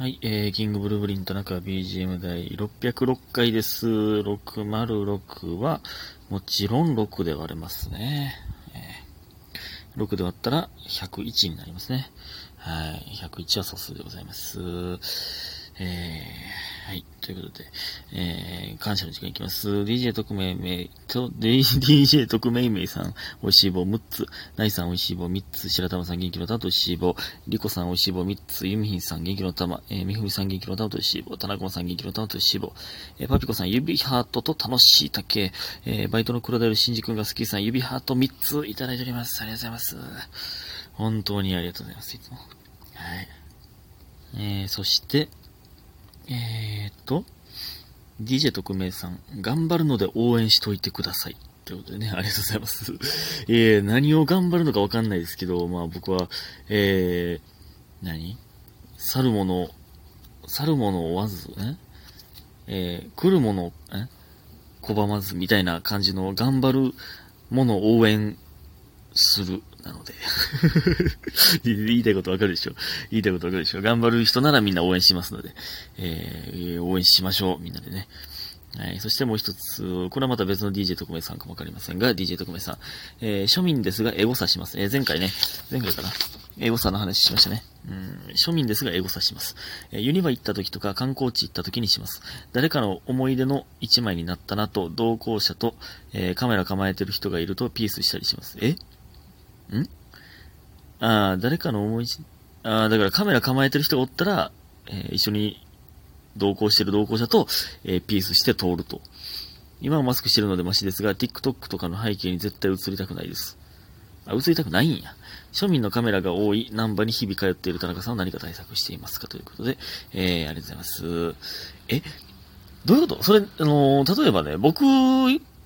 はい、えー、キングブルーブリンと中 BGM 第606回です。606は、もちろん6で割れますね。えー、6で割ったら101になりますね。はい、101は素数でございます。えー、はい、ということで、えー、感謝の時間いきます。DJ 特命名と、DJ 特命名さん、美味しい棒6つ、ナイさん美味しい棒3つ、白玉さん元気の玉と美味しい棒、リコさん美味しい棒3つ、ユミヒンさん元気の玉、えー、みふみさん元気の玉と美味しい棒、田中さん元気の玉と美味しい棒、えー、パピコさん指ハートと楽しい竹、えー、バイトの黒田より新次君が好きさん指ハート3ついただいております。ありがとうございます。本当にありがとうございます、いつも。はい。えー、そして、えーっと、DJ 特命さん、頑張るので応援しといてください。ということでね、ありがとうございます。えー、何を頑張るのかわかんないですけど、まあ僕は、えー、何？去るもの、去るものを追わず、ねえー、来るものを、え？拒まずみたいな感じの頑張るものを応援する、なので。言いたいことわかるでしょ言いたいことわかるでしょ頑張る人ならみんな応援しますので、えー、応援しましょう、みんなでね。はい。そしてもう一つ、これはまた別の DJ 特命さんかもわかりませんが、DJ 特命さん。えー、庶民ですが、エゴサします。えー、前回ね、前回かな。エゴサの話しましたね。うん、庶民ですが、エゴサします。えー、ユニバ行った時とか観光地行った時にします。誰かの思い出の一枚になったなと、同行者と、えー、カメラ構えてる人がいるとピースしたりします。え？ん？ああ、誰かの思い、ああ、だからカメラ構えてる人がおったら、えー一緒に同行してる同行者と、えーピースして通ると。今はマスクしてるのでマシですが、TikTok とかの背景に絶対映りたくないです。あ、映りたくないんや。庶民のカメラが多い南波に日々通っている田中さんは何か対策していますかということで、えー、ありがとうございます。え、どういうこと？それ、あのー例えばね、僕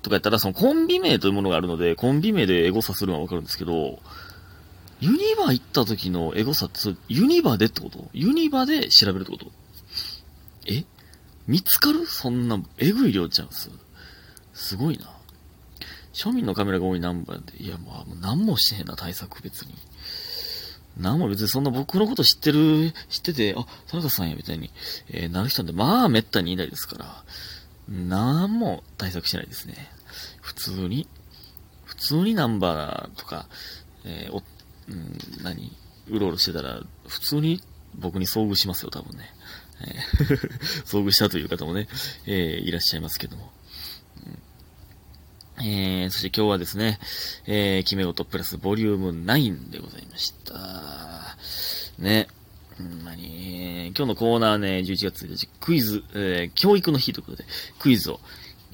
とかやったら、そのコンビ名というものがあるので、コンビ名でエゴサするのはわかるんですけど、ユニバ行った時のエゴサって、ユニバでってこと？ユニバで調べるってこと？え？見つかる？そんな、えぐい量ちゃうんす。すごいな。庶民のカメラが多いナンバーで、いや、まあ、もう何もしてへんな、対策別に。何も別にそんな僕のこと知ってる、知ってて、あ、田中さんや、みたいに、えーなる人なんで、まあ、めったにいないですから、何も対策してないですね。普通に、普通にナンバーとか、えーお、うん、何？うろうろしてたら、普通に僕に遭遇しますよ、多分ね。えー 遭遇したという方もね、えーいらっしゃいますけども。えー、そして今日はですね、えー、決め事プラスボリューム9でございました。ね。ほんまに、えー今日のコーナーね、11月1日、クイズ、えー教育の日ということで、クイズを、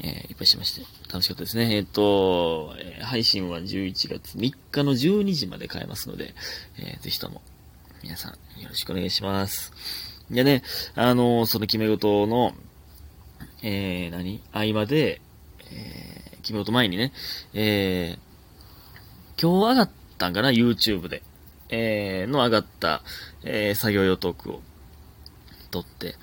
えーいっぱいしまして、楽しかったですね。えっ、と、配信は11月3日の12時まで買えますので、えーぜひとも、皆さん、よろしくお願いします。でね、あのその決め事の、えー、何？合間で、えー、決め事前にね、えー、今日上がったんかな ?YouTube で。えー、の上がった、えー、作業用トークを撮って、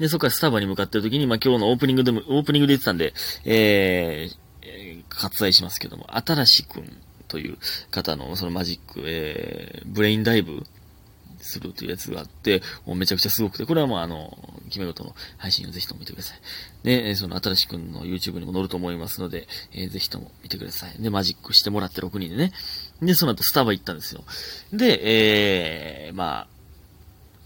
で、そこからスタバに向かってる時に、まあ、今日のオープニングでも、オープニングで言ってたんで、えー、えー割愛しますけども、新しくんという方のそのマジック、えー、ブレインダイブするというやつがあって、もうめちゃくちゃすごくて、これはもうあの、決め事の配信をぜひとも見てください。で、その新しくんの YouTube にも載ると思いますので、えーぜひとも見てください。で、マジックしてもらって6人でね。で、その後スタバ行ったんですよ。で、えー、まあ、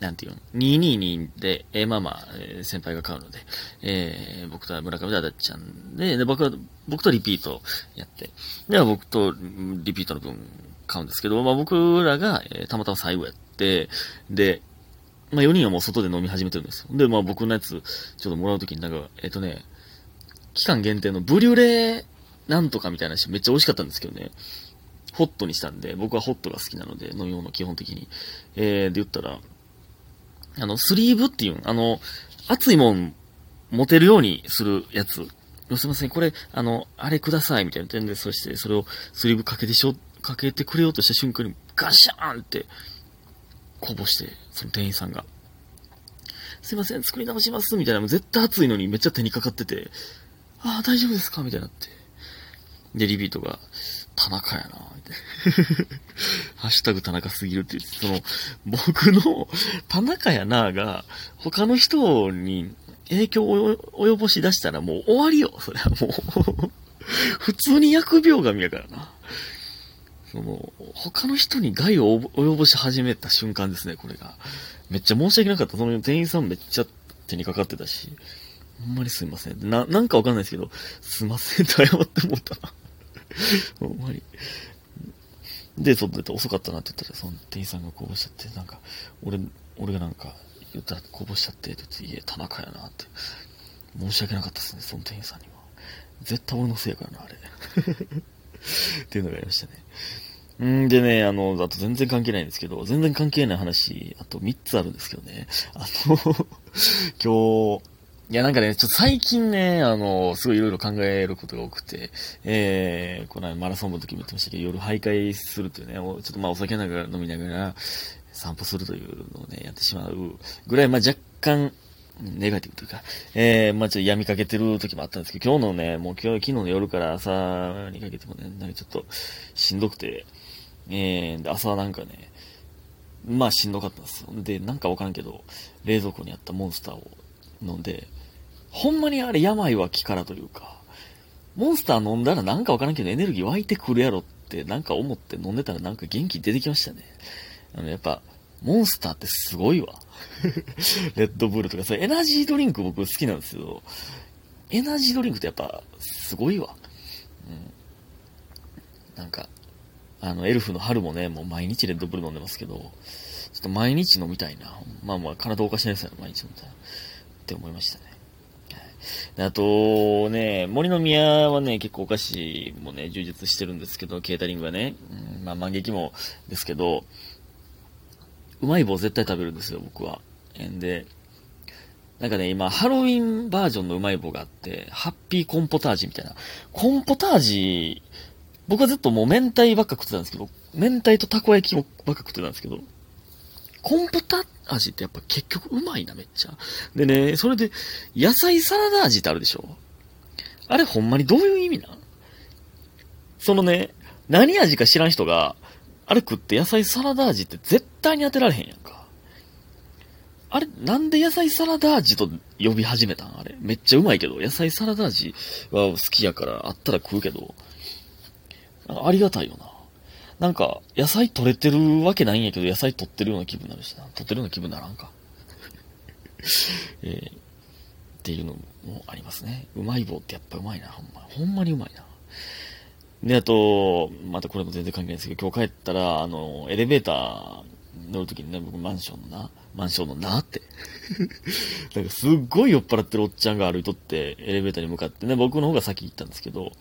なんていうの ?222 で、えーまあまあ、えー先輩が買うので、えー僕と村上とあだっちゃんで、で、僕は、僕とリピートやって、では僕とリピートの分買うんですけど、まあ僕らが、えーたまたま最後やって、で、まあ4人はもう外で飲み始めてるんですよ。で、まあ僕のやつ、ちょっともらうときになんか、えっ、とね、期間限定のブリュレなんとかみたいなしめっちゃ美味しかったんですけどね。ホットにしたんで、僕はホットが好きなので、飲み物基本的に。えー、で言ったら、あの、スリーブっていう、あの、熱いもん持てるようにするやつ。すいません、これ、あの、あれください、みたいな点で、そして、それをスリーブかけてしょ、かけてくれようとした瞬間に、ガシャーンって、こぼして、その店員さんが。すいません、作り直します、みたいな、もう絶対熱いのにめっちゃ手にかかってて、ああ、大丈夫ですか？みたいになって。で、リビートが、田中やな、みたいな。ハッシュタグ田中すぎるって言って、その、僕の田中やなぁが、他の人に影響を及ぼし出したらもう終わりよ。それはもう普通に疫病神やからな。その、他の人に害を及ぼし始めた瞬間ですね、これが。めっちゃ申し訳なかった。その店員さんめっちゃ手にかかってたし。ほんまにすいません。な、なんかわかんないですけど、すいませんって謝って思ったな。ほんまに。で、外出て遅かったなって言ったら、その店員さんがこぼしちゃって、なんか、俺、俺がなんか、言ったらこぼしちゃって、って言って、いえ、田中やなって。申し訳なかったですね、その店員さんには。絶対俺のせいやからな、あれ。っていうのがありましたね。んでね、あの、あと全然関係ないんですけど、全然関係ない話、あと3つあるんですけどね。あの 今日、いや、なんかね、ちょっと最近ね、あの、すごいいろいろ考えることが多くて、えー、この間マラソンの時も言ってましたけど、夜徘徊するというね、ちょっとまあお酒ながら飲みながら散歩するというのをね、やってしまうぐらい、まあ若干、ネガティブというか、えー、まあちょっと闇かけてる時もあったんですけど、今日のね、もう今日、昨日の夜から朝にかけてもね、なんかちょっとしんどくて、えー、で、朝なんかね、まあしんどかったんですよ。で、なんかわかんけど、冷蔵庫にあったモンスターを飲んで、ほんまにあれ病は気からというか、モンスター飲んだらなんかわからんけどエネルギー湧いてくるやろってなんか思って飲んでたらなんか元気出てきましたね。あの、やっぱ、モンスターってすごいわ。レッドブルとか、それエナジードリンク僕好きなんですけど、エナジードリンクってやっぱすごいわ。うん。なんか、あの、エルフの春もね、もう毎日レッドブル飲んでますけど、ちょっと毎日飲みたいな。まあまあ、体おかしないですよ、毎日飲みたいな。って思いましたね。あとね、森の宮はね、結構お菓子もね、充実してるんですけど、ケータリングはね、うん、まあ、万劇もですけど、うまい棒絶対食べるんですよ、僕は。んで、なんかね、今、ハロウィンバージョンのうまい棒があって、ハッピーコンポタージュみたいな。コンポタージュ僕はずっともう明太ばっか食ってたんですけど、明太とたこ焼きばっか食ってたんですけど、コンポタ味ってやっぱ結局うまいな、めっちゃ。でね、それで、野菜サラダ味ってあるでしょ？あれほんまにどういう意味なん？そのね、何味か知らん人が、あれ食って野菜サラダ味って絶対に当てられへんやんか。あれ、なんで野菜サラダ味と呼び始めたん？あれ。めっちゃうまいけど、野菜サラダ味は好きやからあったら食うけど、ありがたいよな。なんか、野菜取れてるわけないんやけど、野菜取ってるような気分になるしな。取ってるような気分にならんか。えー、っていうのもありますね。うまい棒ってやっぱうまいな、ほんま。ほんまにうまいな。で、あと、またこれも全然関係ないですけど、今日帰ったら、あの、エレベーター乗るときにね、僕マンションのな、マンションのなって。なんかすっごい酔っ払ってるおっちゃんが歩いとって、エレベーターに向かってね、僕の方が先行ったんですけど、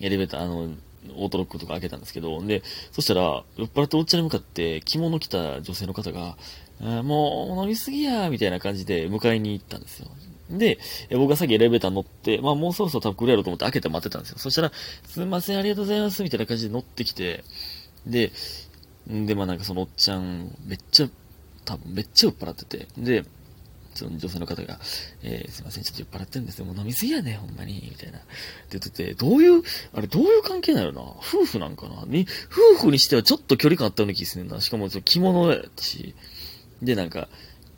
エレベーター、あの、オートロックとか開けたんですけど、で、そしたら、酔っ払っておっちゃんに向かって、着物着た女性の方が、あもう飲みすぎやみたいな感じで迎えに行ったんですよ。で、僕がさっきエレベーター乗って、まあもうそろそろ多分来るやろうと思って開けて待ってたんですよ。そしたら、すいません、ありがとうございます、みたいな感じで乗ってきて、で、で、まあなんかそのおっちゃん、めっちゃ、多分めっちゃ酔っ払ってて、で、その女性の方が、えー、すいません、ちょっと酔っ払ってるんですよ。もう飲みすぎやね、ほんまに、みたいな。って言ってて、どういう、あれどういう関係なのな？夫婦なんかな？に、夫婦にしてはちょっと距離感あったような気するんだ。しかも、着物やったし。で、なんか、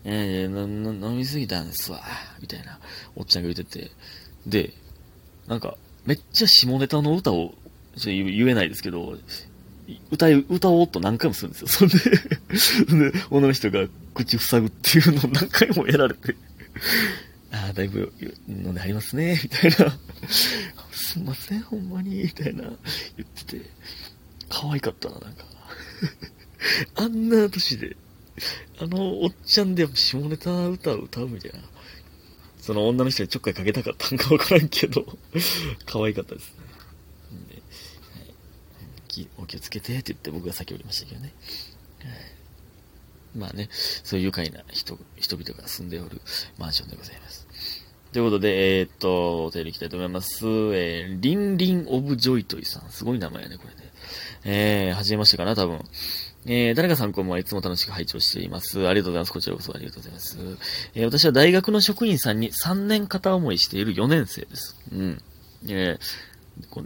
えー、飲みすぎたんですわ、みたいな、おっちゃんが言ってて。で、なんか、めっちゃ下ネタの歌を、ちょっと言えないですけど、歌い、歌おうと何回もするんですよ。そんで、で、女の人が口塞ぐっていうのを何回もやられて、ああ、だいぶ飲んでありますね、みたいな。すんません、ほんまに、みたいな言ってて、可愛かったな、なんか。あんな年で、あのおっちゃんで下ネタ歌を歌うみたいな。その女の人にちょっかいかけたかったんかわからんけど、可愛かったです。気をつけてって言って僕が先おりましたけどね。まあね、そういう愉快な人、人々が住んでおるマンションでございます。ということで、えー、っと、お便り行きたいと思います。えー、リンリンオブジョイトイさん。すごい名前やね、これね。えー、はじめましてかな、多分。えー、誰かさんこんばんはいつも楽しく拝聴しています。ありがとうございます。こちらこそありがとうございます。えー、私は大学の職員さんに3年片思いしている4年生です。うん。えー、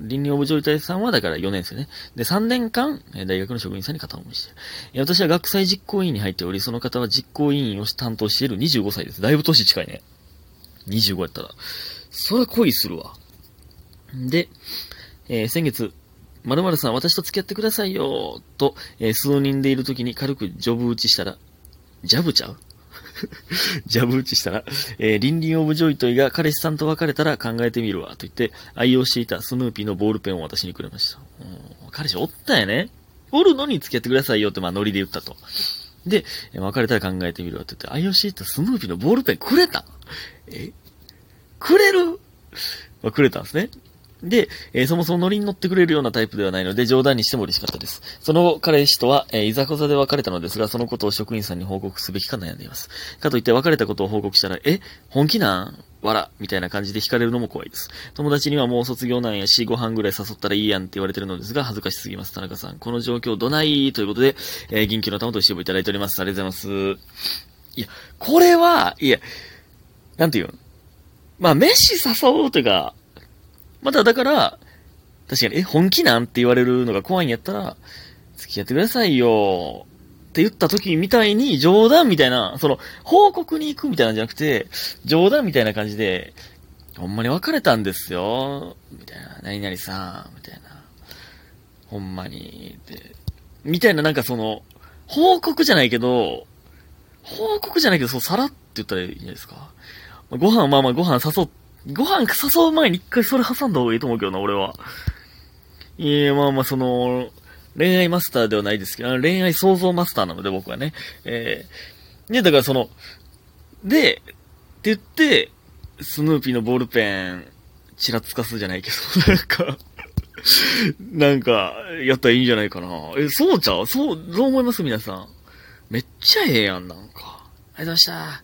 倫理オブジョイタイさんはだから4年生ね。で、3年間、大学の職員さんに片思いしてる。私は学祭実行委員に入っており、その方は実行委員を担当している25歳です。だいぶ年近いね。25やったら。それは恋するわ。で、えー、先月、〇〇さん、私と付き合ってくださいよ、と、えー、数人でいる時に軽くジョブ打ちしたら、ジャブちゃう？ジャブ打ちしたら、えー、リンリンオブジョイトイが彼氏さんと別れたら考えてみるわ、と言って、愛用していたスヌーピーのボールペンを私にくれました。彼氏おったんやね。おるのに付き合ってくださいよって、まあ、ノリで言ったと。で、別れたら考えてみるわって言って、愛用していたスヌーピーのボールペンくれたえ？くれる？まあ、くれたんですね。で、えー、そもそもノリに乗ってくれるようなタイプではないので、冗談にしても嬉しかったです。その後、彼氏とは、えー、いざこざで別れたのですが、そのことを職員さんに報告すべきか悩んでいます。かといって別れたことを報告したら、え、本気なん？わら、みたいな感じで惹かれるのも怖いです。友達にはもう卒業なんやし、ご飯ぐらい誘ったらいいやんって言われてるのですが、恥ずかしすぎます。田中さん。この状況どない？ということで、えー、銀球の玉と一緒にいただいております。ありがとうございます。いや、これは、いや、なんていうの？まあ、飯誘うというか、まただから、確かに、え、本気なんって言われるのが怖いんやったら、付き合ってくださいよ。って言った時みたいに、冗談みたいな、その、報告に行くみたいなんじゃなくて、冗談みたいな感じで、ほんまに別れたんですよ。みたいな、何々さん、みたいな。ほんまに、で、みたいななんかその、報告じゃないけど、報告じゃないけど、そう、さらって言ったらいいんじゃないですか。ご飯、まあまあご飯誘っ、ご飯誘う前に一回それ挟んだ方がいいと思うけどな、俺は。いえ、まあまあ、その、恋愛マスターではないですけど、恋愛創造マスターなので僕はね。えー、ね、だからその、で、って言って、スヌーピーのボールペン、ちらつかすじゃないけど、なんかなんか、やったらいいんじゃないかな。え、そうちゃう？そう、どう思います？皆さん。めっちゃええやん、なんか。ありがとうございました。